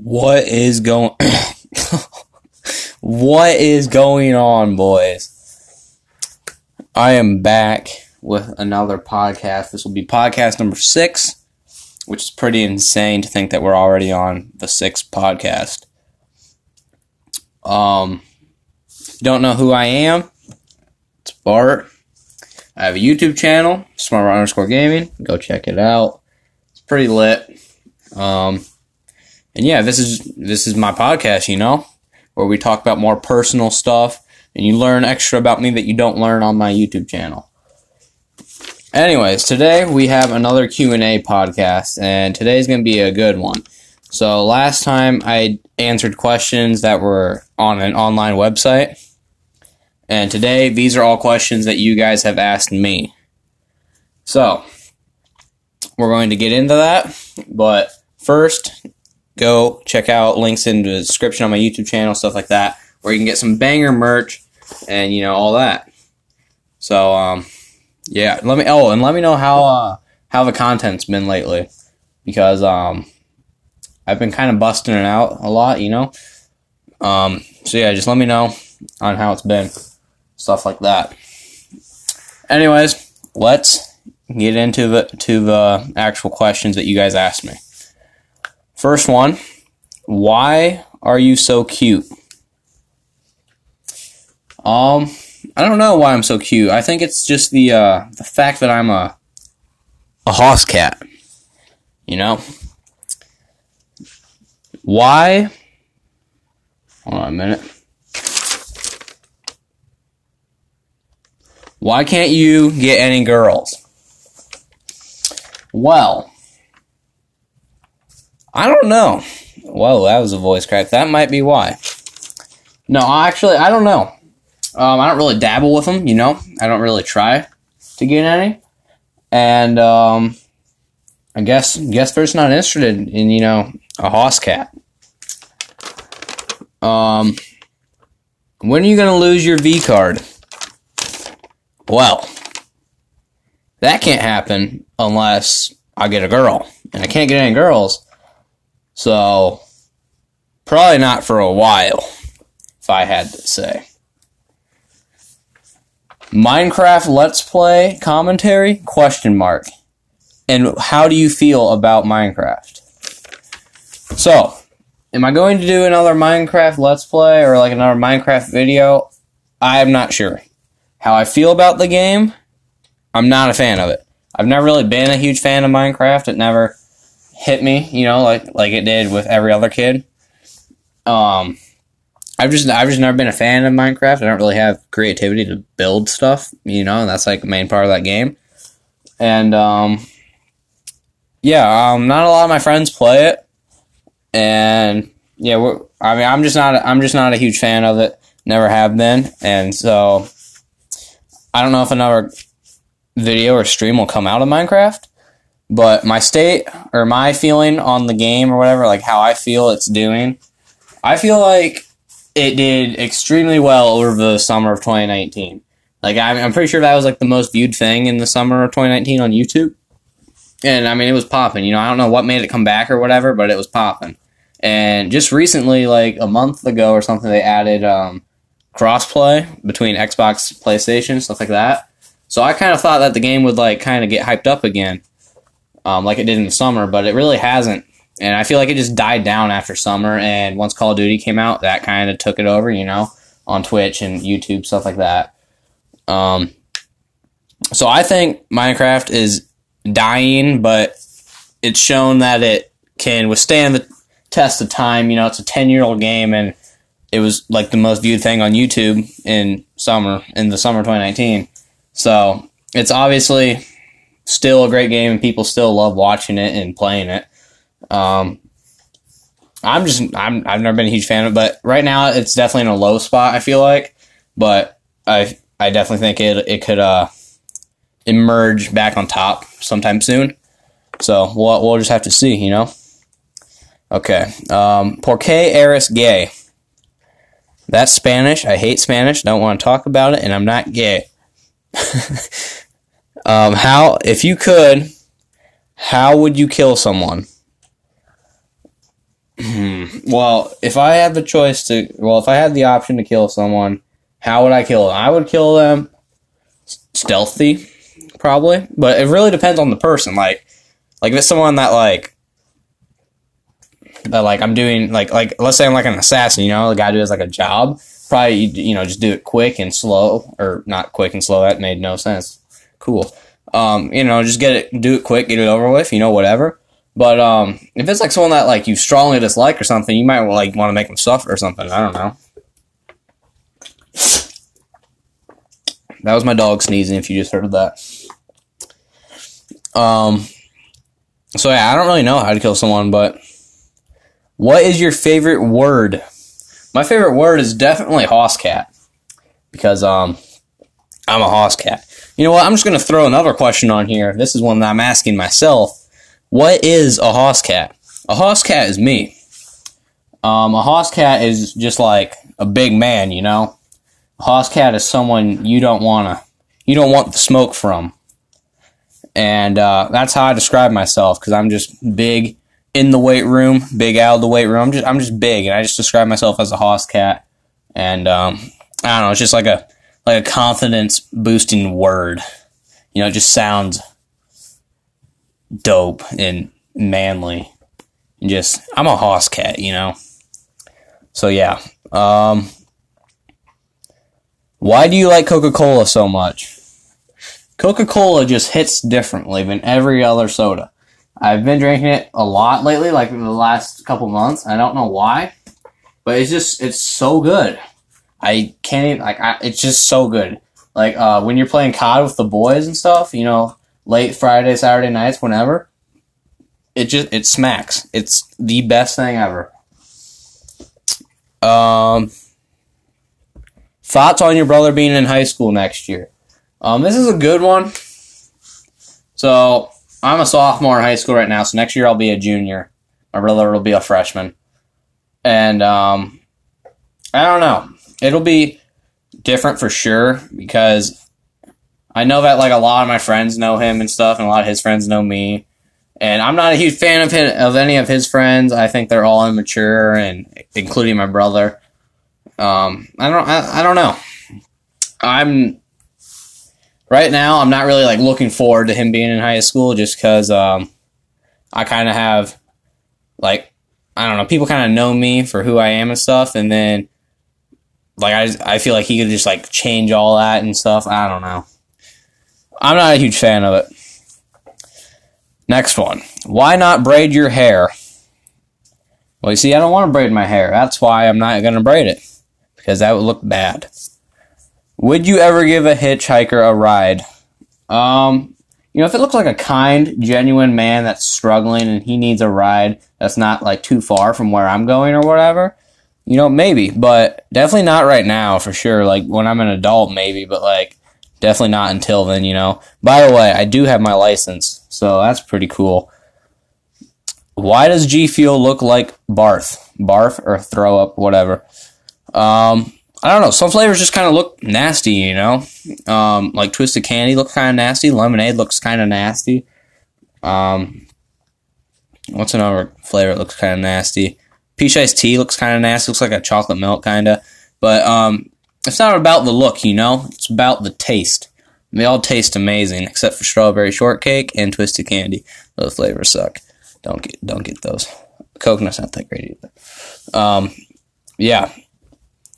What is going What is going on, boys? I am back with another podcast. This will be podcast number 6, which is pretty insane to think that we're already on the 6th podcast. Um don't know who I am? It's Bart. I have a YouTube channel, Smart underscore gaming. Go check it out. It's pretty lit. Um and yeah, this is this is my podcast, you know, where we talk about more personal stuff and you learn extra about me that you don't learn on my YouTube channel. Anyways, today we have another Q&A podcast and today's going to be a good one. So last time I answered questions that were on an online website. And today these are all questions that you guys have asked me. So, we're going to get into that, but first go check out links in the description on my YouTube channel, stuff like that, where you can get some banger merch and you know all that. So um, yeah, let me oh and let me know how uh, how the content's been lately because um, I've been kind of busting it out a lot, you know. Um, so yeah, just let me know on how it's been, stuff like that. Anyways, let's get into the to the actual questions that you guys asked me. First one, why are you so cute? Um, I don't know why I'm so cute. I think it's just the uh, the fact that I'm a a hoss cat. You know? Why? Hold on a minute. Why can't you get any girls? Well, I don't know. Whoa, that was a voice crack. That might be why. No, actually, I don't know. Um, I don't really dabble with them, you know. I don't really try to get any, and um, I guess guess just not interested in you know a hoss cat. Um, when are you gonna lose your V card? Well, that can't happen unless I get a girl, and I can't get any girls so, probably not for a while, if I had to say. Minecraft Let's Play commentary? Question mark. And how do you feel about Minecraft? So, am I going to do another Minecraft Let's Play or like another Minecraft video? I am not sure. How I feel about the game? I'm not a fan of it. I've never really been a huge fan of Minecraft. It never hit me, you know, like like it did with every other kid. Um, I've just I've just never been a fan of Minecraft. I don't really have creativity to build stuff, you know, and that's like the main part of that game. And um, yeah, um, not a lot of my friends play it, and yeah, I mean, I'm just not I'm just not a huge fan of it. Never have been, and so I don't know if another video or stream will come out of Minecraft. But my state or my feeling on the game or whatever, like how I feel it's doing, I feel like it did extremely well over the summer of 2019. Like I'm, I'm pretty sure that was like the most viewed thing in the summer of 2019 on YouTube. And I mean, it was popping. You know, I don't know what made it come back or whatever, but it was popping. And just recently, like a month ago or something, they added um, crossplay between Xbox, PlayStation, stuff like that. So I kind of thought that the game would like kind of get hyped up again um, like it did in the summer, but it really hasn't. And I feel like it just died down after summer. And once Call of Duty came out, that kind of took it over, you know, on Twitch and YouTube, stuff like that. Um, so I think Minecraft is dying, but it's shown that it can withstand the test of time. You know, it's a 10 year old game and it was like the most viewed thing on YouTube in summer, in the summer 2019. So it's obviously still a great game and people still love watching it and playing it. Um, I'm just I'm I've never been a huge fan of it, but right now it's definitely in a low spot. I feel like, but I I definitely think it it could uh emerge back on top sometime soon. So we'll we'll just have to see, you know. Okay, um, Porque eres gay? That's Spanish. I hate Spanish. Don't want to talk about it, and I'm not gay. Um, how, if you could, how would you kill someone? Hmm. Well, if I had the choice to, well, if I had the option to kill someone, how would I kill them? I would kill them stealthy, probably. But it really depends on the person. Like, like if it's someone that like that like I'm doing like like let's say I'm like an assassin, you know, the guy who does like a job. Probably you know just do it quick and slow, or not quick and slow. That made no sense. Cool. Um, you know, just get it, do it quick, get it over with. You know, whatever. But um, if it's like someone that like you strongly dislike or something, you might like want to make them suffer or something. I don't know. That was my dog sneezing. If you just heard that. Um. So yeah, I don't really know how to kill someone, but what is your favorite word? My favorite word is definitely hoss cat because um I'm a hoss cat. You know what? I'm just gonna throw another question on here. This is one that I'm asking myself. What is a hoss cat? A hoss cat is me. Um, a hoss cat is just like a big man, you know. A hoss cat is someone you don't wanna, you don't want the smoke from, and uh, that's how I describe myself because I'm just big in the weight room, big out of the weight room. I'm just I'm just big, and I just describe myself as a hoss cat, and um, I don't know. It's just like a like a confidence boosting word. You know, it just sounds dope and manly, and just I'm a hoss cat. You know. So yeah. Um, why do you like Coca Cola so much? Coca Cola just hits differently than every other soda. I've been drinking it a lot lately, like in the last couple months. I don't know why, but it's just it's so good. I can't even like I, it's just so good. Like uh, when you're playing COD with the boys and stuff, you know, late Friday, Saturday nights, whenever. It just it smacks. It's the best thing ever. Um, thoughts on your brother being in high school next year? Um, this is a good one. So I'm a sophomore in high school right now, so next year I'll be a junior. My brother will be a freshman, and um, I don't know. It'll be different for sure because I know that like a lot of my friends know him and stuff, and a lot of his friends know me. And I'm not a huge fan of his, of any of his friends. I think they're all immature, and including my brother. Um, I don't I, I don't know. I'm right now I'm not really like looking forward to him being in high school just because um, I kind of have like I don't know people kind of know me for who I am and stuff, and then like I I feel like he could just like change all that and stuff. I don't know. I'm not a huge fan of it. Next one. Why not braid your hair? Well, you see, I don't want to braid my hair. That's why I'm not going to braid it. Because that would look bad. Would you ever give a hitchhiker a ride? Um, you know, if it looks like a kind, genuine man that's struggling and he needs a ride that's not like too far from where I'm going or whatever, you know, maybe, but definitely not right now for sure. Like when I'm an adult, maybe, but like definitely not until then, you know. By the way, I do have my license, so that's pretty cool. Why does G Fuel look like barf? Barf or throw up, whatever. Um, I don't know. Some flavors just kind of look nasty, you know. Um, like twisted candy looks kind of nasty. Lemonade looks kind of nasty. Um, what's another flavor that looks kind of nasty? Peach iced tea looks kind of nasty. Looks like a chocolate milk kind of. But um, it's not about the look, you know. It's about the taste. They all taste amazing, except for strawberry shortcake and twisted candy. Those flavors suck. Don't get don't get those. Coconut's not that great either. Um, yeah,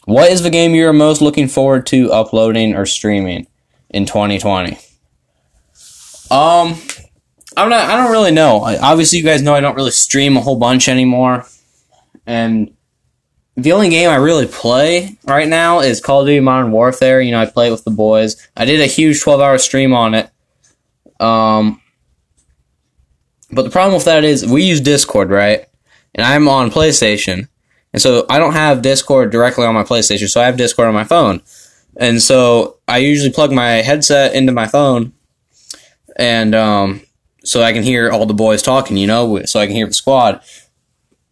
what is the game you're most looking forward to uploading or streaming in 2020? Um, I'm not. I don't really know. Obviously, you guys know I don't really stream a whole bunch anymore, and the only game I really play right now is Call of Duty Modern Warfare. You know, I play it with the boys. I did a huge 12 hour stream on it. Um, but the problem with that is we use Discord, right? And I'm on PlayStation. And so I don't have Discord directly on my PlayStation, so I have Discord on my phone. And so I usually plug my headset into my phone and um, so I can hear all the boys talking, you know, so I can hear the squad.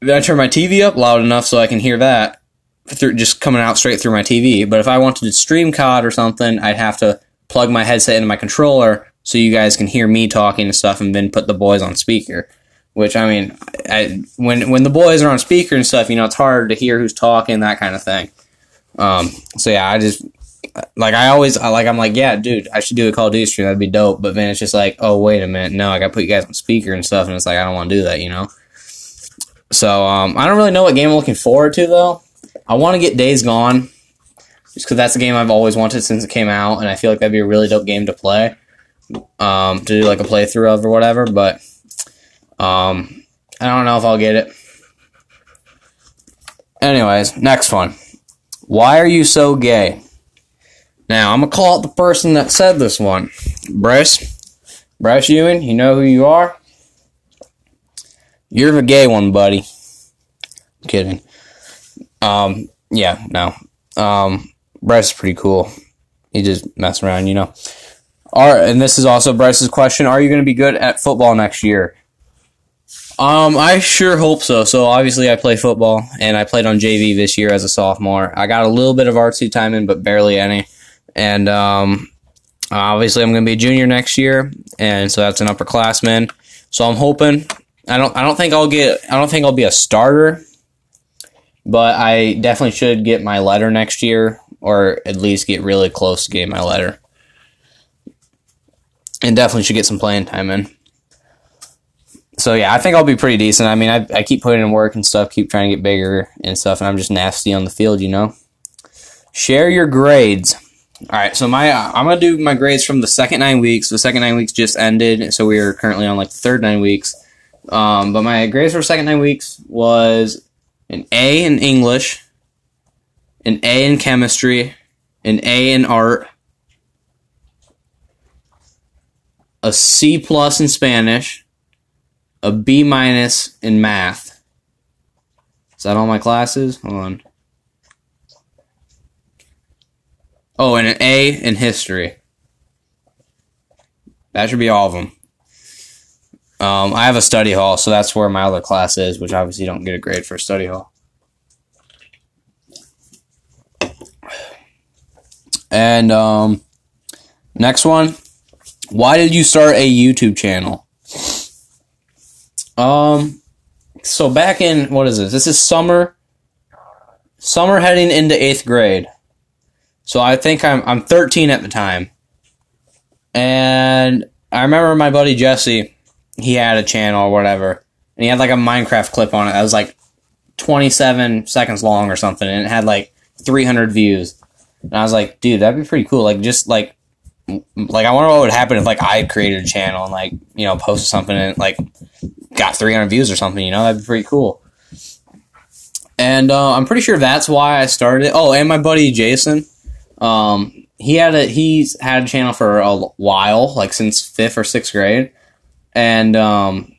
I turn my TV up loud enough so I can hear that through just coming out straight through my TV. But if I wanted to stream COD or something, I'd have to plug my headset into my controller so you guys can hear me talking and stuff and then put the boys on speaker Which I mean, I, when when the boys are on speaker and stuff, you know, it's hard to hear who's talking, that kind of thing. Um, so yeah, I just like I always I, like I'm like yeah, dude, I should do a Call of Duty stream. That'd be dope. But then it's just like, oh wait a minute, no, I got to put you guys on speaker and stuff, and it's like I don't want to do that, you know. So um, I don't really know what game I'm looking forward to though. I want to get Days Gone, just because that's a game I've always wanted since it came out, and I feel like that'd be a really dope game to play, um, to do like a playthrough of or whatever. But um, I don't know if I'll get it. Anyways, next one. Why are you so gay? Now, I'm to call out the person that said this one. Bryce. Bryce Ewan, you know who you are? You're the gay one, buddy. I'm kidding. Um, yeah, no. Um, Bryce is pretty cool. He just mess around, you know. All right, and this is also Bryce's question. Are you going to be good at football next year? Um, I sure hope so. So obviously, I play football, and I played on JV this year as a sophomore. I got a little bit of RC time in, but barely any. And um, obviously, I'm going to be a junior next year, and so that's an upperclassman. So I'm hoping. I don't. I don't think I'll get. I don't think I'll be a starter, but I definitely should get my letter next year, or at least get really close to getting my letter. And definitely should get some playing time in so yeah, I think I'll be pretty decent. I mean, I, I keep putting in work and stuff, keep trying to get bigger and stuff, and I'm just nasty on the field, you know. Share your grades. All right, so my uh, I'm gonna do my grades from the second nine weeks. The second nine weeks just ended, so we are currently on like the third nine weeks. Um, but my grades for second nine weeks was an A in English, an A in chemistry, an A in art, a C plus in Spanish a B minus in math. Is that all my classes? Hold on. Oh, and an A in history. That should be all of them. Um, I have a study hall, so that's where my other class is, which obviously don't get a grade for study hall. And um, next one. Why did you start a YouTube channel? Um, so back in what is this? This is summer. Summer heading into eighth grade. So I think I'm I'm 13 at the time, and I remember my buddy Jesse. He had a channel or whatever, and he had like a Minecraft clip on it that was like 27 seconds long or something, and it had like 300 views. And I was like, dude, that'd be pretty cool. Like just like like I wonder what would happen if like I created a channel and like you know posted something and like got 300 views or something. You know, that'd be pretty cool. And uh, I'm pretty sure that's why I started. it. Oh, and my buddy Jason, um, he had a he's had a channel for a while, like since fifth or sixth grade, and um,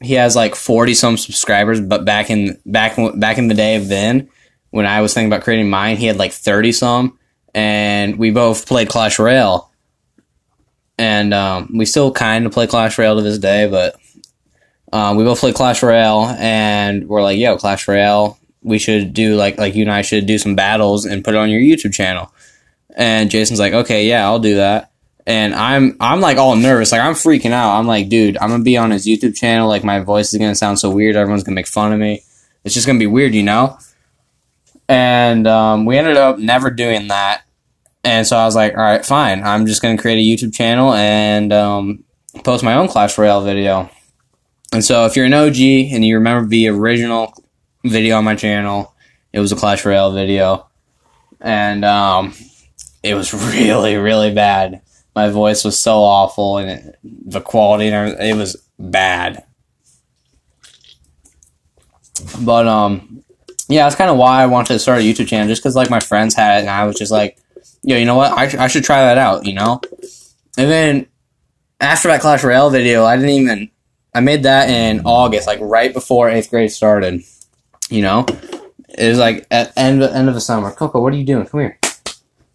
he has like 40 some subscribers. But back in back back in the day of then, when I was thinking about creating mine, he had like 30 some, and we both played Clash Royale, and um, we still kind of play Clash Royale to this day, but um, we both play Clash Royale, and we're like, "Yo, Clash Royale, we should do like like you and I should do some battles and put it on your YouTube channel." And Jason's like, "Okay, yeah, I'll do that." And I'm I'm like all nervous, like I'm freaking out. I'm like, "Dude, I'm gonna be on his YouTube channel. Like my voice is gonna sound so weird. Everyone's gonna make fun of me. It's just gonna be weird, you know." And um, we ended up never doing that. And so I was like, "All right, fine. I'm just gonna create a YouTube channel and um, post my own Clash Royale video." And so if you're an OG and you remember the original video on my channel, it was a Clash Royale video. And um, it was really, really bad. My voice was so awful and it, the quality and it was bad. But um yeah, that's kind of why I wanted to start a YouTube channel just cuz like my friends had it and I was just like, yo, you know what? I, sh- I should try that out, you know? And then after that Clash Royale video, I didn't even I made that in August, like right before eighth grade started. You know, it was like at end end of the summer. Coco, what are you doing? Come here,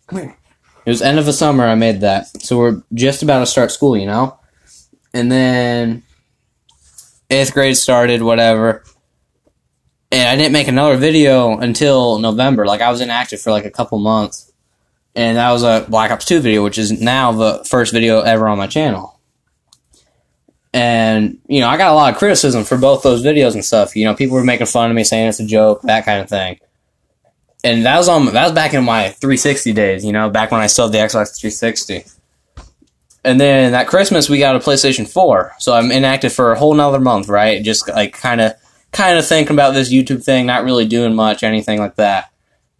come here. It was end of the summer. I made that, so we're just about to start school. You know, and then eighth grade started, whatever. And I didn't make another video until November. Like I was inactive for like a couple months, and that was a Black Ops Two video, which is now the first video ever on my channel And, you know, I got a lot of criticism for both those videos and stuff. You know, people were making fun of me saying it's a joke, that kind of thing. And that was on that was back in my 360 days, you know, back when I sold the Xbox 360. And then that Christmas we got a PlayStation 4. So I'm inactive for a whole nother month, right? Just like kind of kind of thinking about this YouTube thing, not really doing much, anything like that.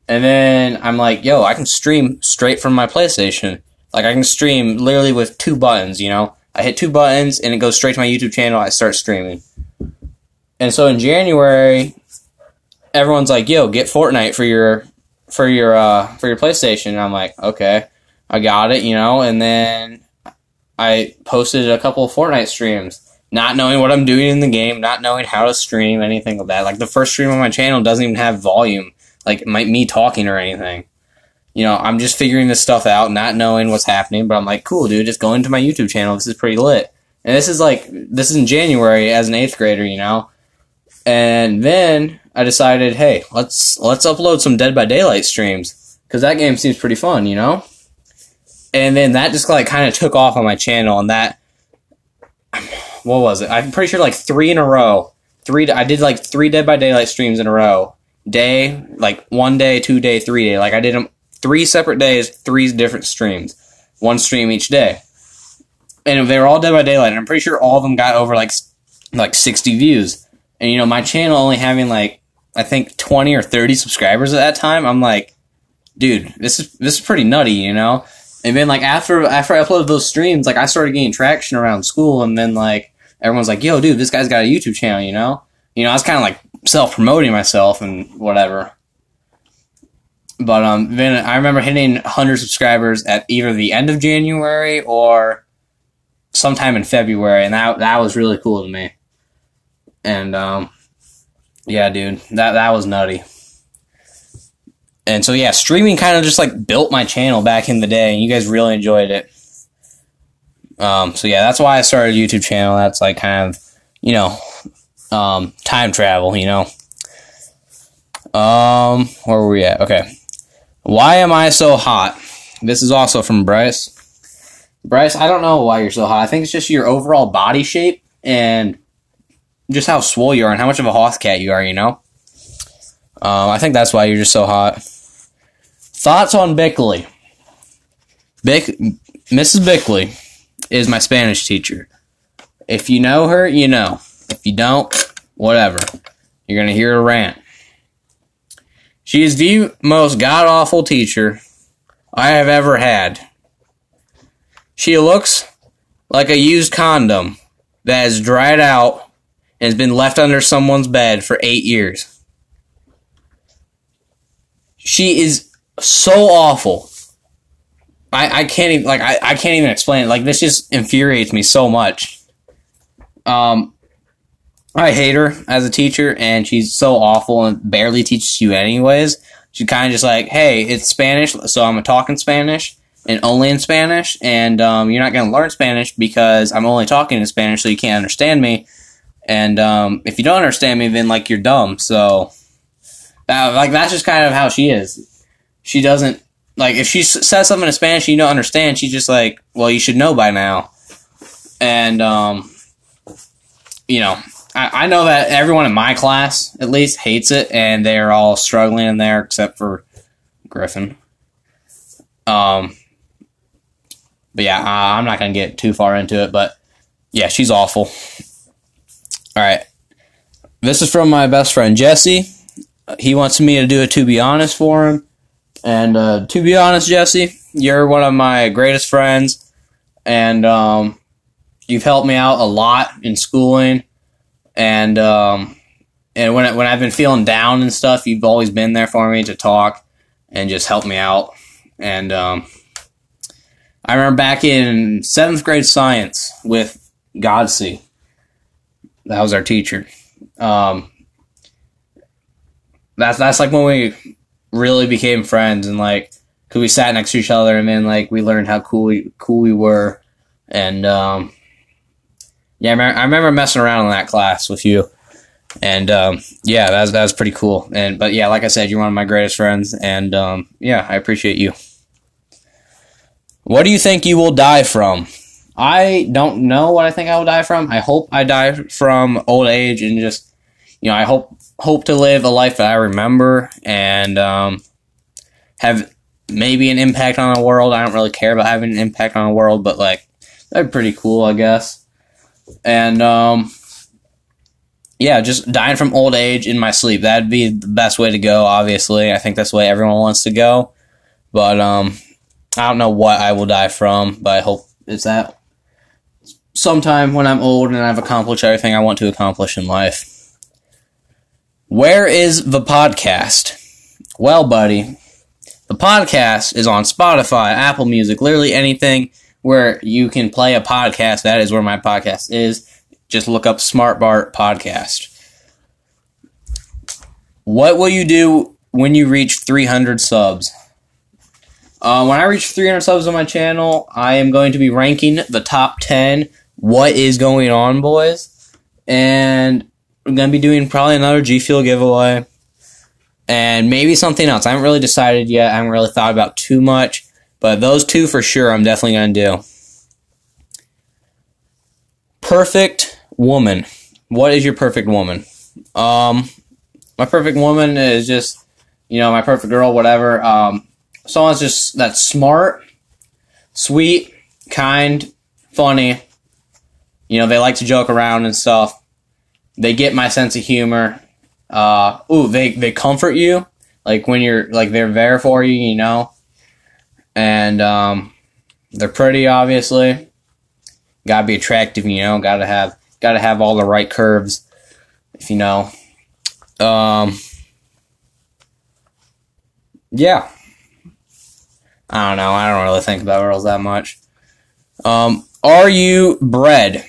And then I'm like, yo, I can stream straight from my PlayStation. Like I can stream literally with two buttons, you know? I hit two buttons and it goes straight to my YouTube channel. I start streaming. And so in January, everyone's like, yo, get Fortnite for your for your uh for your PlayStation. And I'm like, okay, I got it, you know, and then I posted a couple of Fortnite streams not knowing what I'm doing in the game, not knowing how to stream, anything like that. Like the first stream on my channel doesn't even have volume, like my, me talking or anything. You know, I'm just figuring this stuff out, not knowing what's happening, but I'm like, cool, dude, just go into my YouTube channel. This is pretty lit. And this is like, this is in January as an eighth grader, you know? And then I decided, hey, let's, let's upload some Dead by Daylight streams. Cause that game seems pretty fun, you know? And then that just like kind of took off on my channel and that, what was it? I'm pretty sure like three in a row. Three. I did like three Dead by Daylight streams in a row. Day, like one day, two day, three day. Like I did them three separate days, three different streams, one stream each day, and they were all Dead by Daylight. And I'm pretty sure all of them got over like like 60 views. And you know, my channel only having like I think 20 or 30 subscribers at that time. I'm like, dude, this is this is pretty nutty, you know. And then like after after I uploaded those streams, like I started getting traction around school, and then like everyone's like, "Yo, dude, this guy's got a YouTube channel," you know. You know, I was kind of like self promoting myself and whatever. But um, then I remember hitting 100 subscribers at either the end of January or sometime in February, and that that was really cool to me. And um, yeah, dude, that that was nutty. And so yeah, streaming kind of just like built my channel back in the day, and you guys really enjoyed it. Um, so yeah, that's why I started a YouTube channel. That's like kind of, you know, um, time travel, you know. Um, where were we at? Okay. Why am I so hot? This is also from Bryce. Bryce, I don't know why you're so hot. I think it's just your overall body shape and just how swole you are and how much of a hoss cat you are, you know? Um, I think that's why you're just so hot. Thoughts on Bickley? Bick, Mrs. Bickley is my Spanish teacher. If you know her, you know. If you don't, whatever. You're going to hear a rant. She is the most god awful teacher I have ever had. She looks like a used condom that has dried out and has been left under someone's bed for eight years. She is so awful. I, I can't even like I, I can't even explain it. Like this just infuriates me so much. Um I hate her as a teacher and she's so awful and barely teaches you anyways. She's kind of just like, hey, it's Spanish, so I'm a talking Spanish and only in Spanish, and um, you're not to learn Spanish because I'm only talking in Spanish, so you can't understand me. And um, if you don't understand me, then like you're dumb. So, like that's just kind of how she is. She doesn't like if she says something in Spanish you don't understand, she's just like, well, you should know by now. And um, you know, I, I know that everyone in my class at least hates it, and they're all struggling in there except for Griffin. Um, but yeah, I'm not gonna get too far into it, but yeah, she's awful. All right, this is from my best friend Jesse. He wants me to do a to be honest for him. And uh, to be honest, Jesse, you're one of my greatest friends, and um, you've helped me out a lot in schooling, and um, and when I, when I've been feeling down and stuff, you've always been there for me to talk and just help me out. And um, I remember back in seventh grade science with Godsey, that was our teacher. Um, that's that's like when we really became friends and like cause we sat next to each other and then like we learned how cool we cool we were. And um yeah I remember, I remember messing around in that class with you. And um yeah that was, that was pretty cool. And but yeah like I said you're one of my greatest friends. And um yeah I appreciate you. What do you think you will die from I don't know what I think I will die from. I hope I die from old age and just, you know, I hope hope to live a life that I remember and um, have maybe an impact on the world. I don't really care about having an impact on the world, but like that'd be pretty cool, I guess. And um, yeah, just dying from old age in my sleep. That'd be the best way to go. Obviously, I think that's the way everyone wants to go. But um, I don't know what I will die from, but I hope it's that sometime when I'm old and I've accomplished everything I want to accomplish in life. Where is the podcast? Well, buddy, the podcast is on Spotify, Apple Music, literally anything where you can play a podcast. That is where my podcast is. Just look up Smart Bart Podcast. What will you do when you reach 300 subs? Uh, when I reach 300 subs on my channel, I am going to be ranking the top 10 what is going on, boys. And I'm going to be doing probably another G Fuel giveaway. And maybe something else. I haven't really decided yet. I haven't really thought about too much. But those two for sure, I'm definitely going to do. Perfect woman. What is your perfect woman? Um, my perfect woman is just, you know, my perfect girl, whatever. Um, someone's just that's smart, sweet, kind, funny. You know, they like to joke around and stuff. They get my sense of humor. Uh, ooh, they they comfort you, like when you're like they're there for you, you know. And um, they're pretty, obviously. Gotta be attractive, you know. Gotta have gotta have all the right curves, if you know. Um, yeah. I don't know. I don't really think about girls that much. Um, are you bred?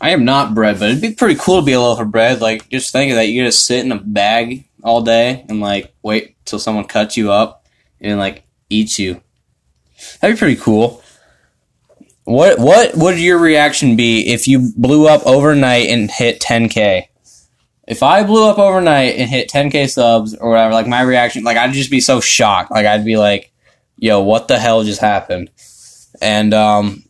I am not bread, but it'd be pretty cool to be a loaf of bread. Like, just think of that. You just sit in a bag all day and, like, wait till someone cuts you up and, like, eats you. That'd be pretty cool. What what would your reaction be if you blew up overnight and hit 10k? If I blew up overnight and hit 10k subs or whatever, like my reaction, like I'd just be so shocked. Like I'd be like, "Yo, what the hell just happened?" And um,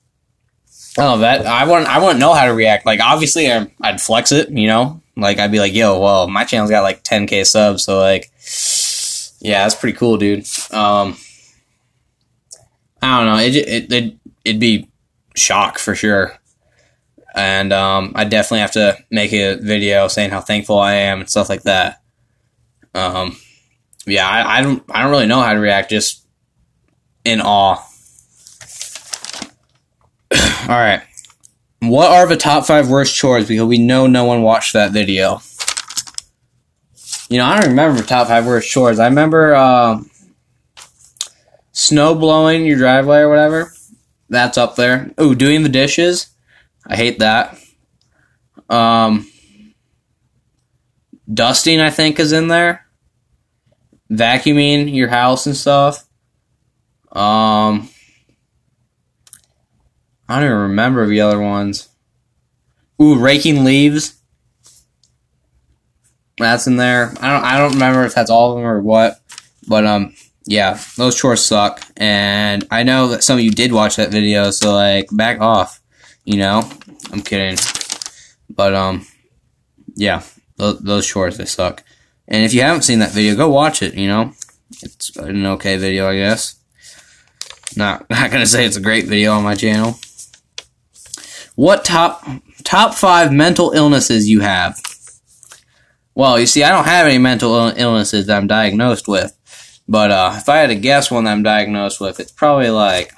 oh, that I wouldn't I wouldn't know how to react. Like obviously, i I'd flex it, you know. Like I'd be like, "Yo, well, my channel's got like 10k subs, so like, yeah, that's pretty cool, dude." Um, I don't know. It it it it'd be shock for sure. And um, I definitely have to make a video saying how thankful I am and stuff like that. Um, yeah, I, I don't I don't really know how to react. Just in awe. All right. What are the top five worst chores? Because we know no one watched that video. You know, I don't remember top five worst chores. I remember uh, snow blowing your driveway or whatever. That's up there. Oh, doing the dishes. I hate that. Um, dusting, I think, is in there. Vacuuming your house and stuff. Um, I don't even remember the other ones. Ooh, raking leaves. That's in there. I don't. I don't remember if that's all of them or what. But um, yeah, those chores suck. And I know that some of you did watch that video, so like back off. You know, I'm kidding. But um, yeah, those, those chores they suck. And if you haven't seen that video, go watch it. You know, it's an okay video, I guess. Not not gonna say it's a great video on my channel. What top top five mental illnesses you have? Well, you see, I don't have any mental illnesses that I'm diagnosed with. But uh, if I had to guess one that I'm diagnosed with, it's probably like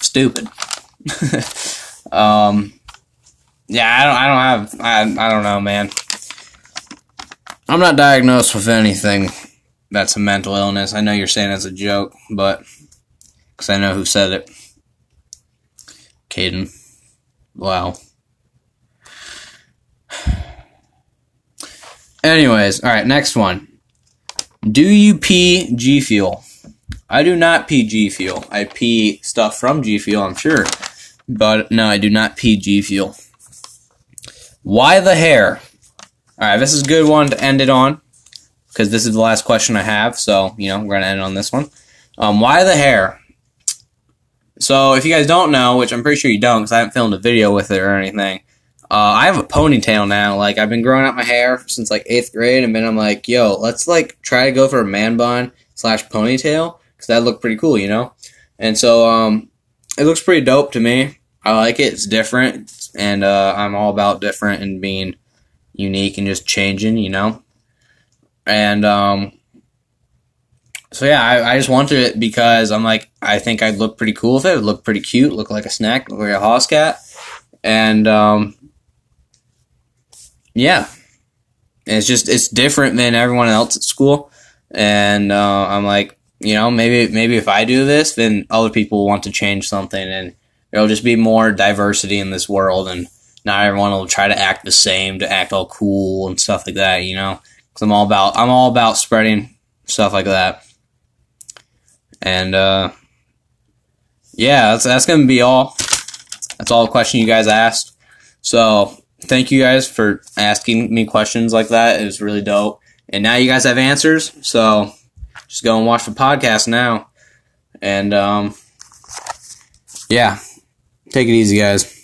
stupid. um, yeah, I don't, I don't have, I, I don't know, man. I'm not diagnosed with anything that's a mental illness. I know you're saying it's a joke, but because I know who said it. Caden. Wow. Anyways, all right, next one. Do you pee G Fuel? I do not pee G Fuel. I pee stuff from G Fuel, I'm sure. But no, I do not pee G Fuel. Why the hair? Alright, this is a good one to end it on. Because this is the last question I have, so, you know, we're going to end on this one. Um, why the hair? So if you guys don't know, which I'm pretty sure you don't, because I haven't filmed a video with it or anything, uh, I have a ponytail now. Like I've been growing out my hair since like eighth grade, and then I'm like, yo, let's like try to go for a man bun slash ponytail because that looked pretty cool, you know. And so um, it looks pretty dope to me. I like it. It's different, and uh, I'm all about different and being unique and just changing, you know. And um, so yeah, I, I just wanted it because I'm like, I think I'd look pretty cool with it. It would look pretty cute, look like a snack, look like a house cat, and um, yeah, it's just it's different than everyone else at school, and uh, I'm like, you know, maybe maybe if I do this, then other people want to change something, and there'll just be more diversity in this world, and not everyone will try to act the same, to act all cool and stuff like that, you know. Because I'm all about I'm all about spreading stuff like that. And uh, yeah, that's that's gonna be all. That's all the question you guys asked. So thank you guys for asking me questions like that. It was really dope. And now you guys have answers. So just go and watch the podcast now. And um, yeah, take it easy, guys.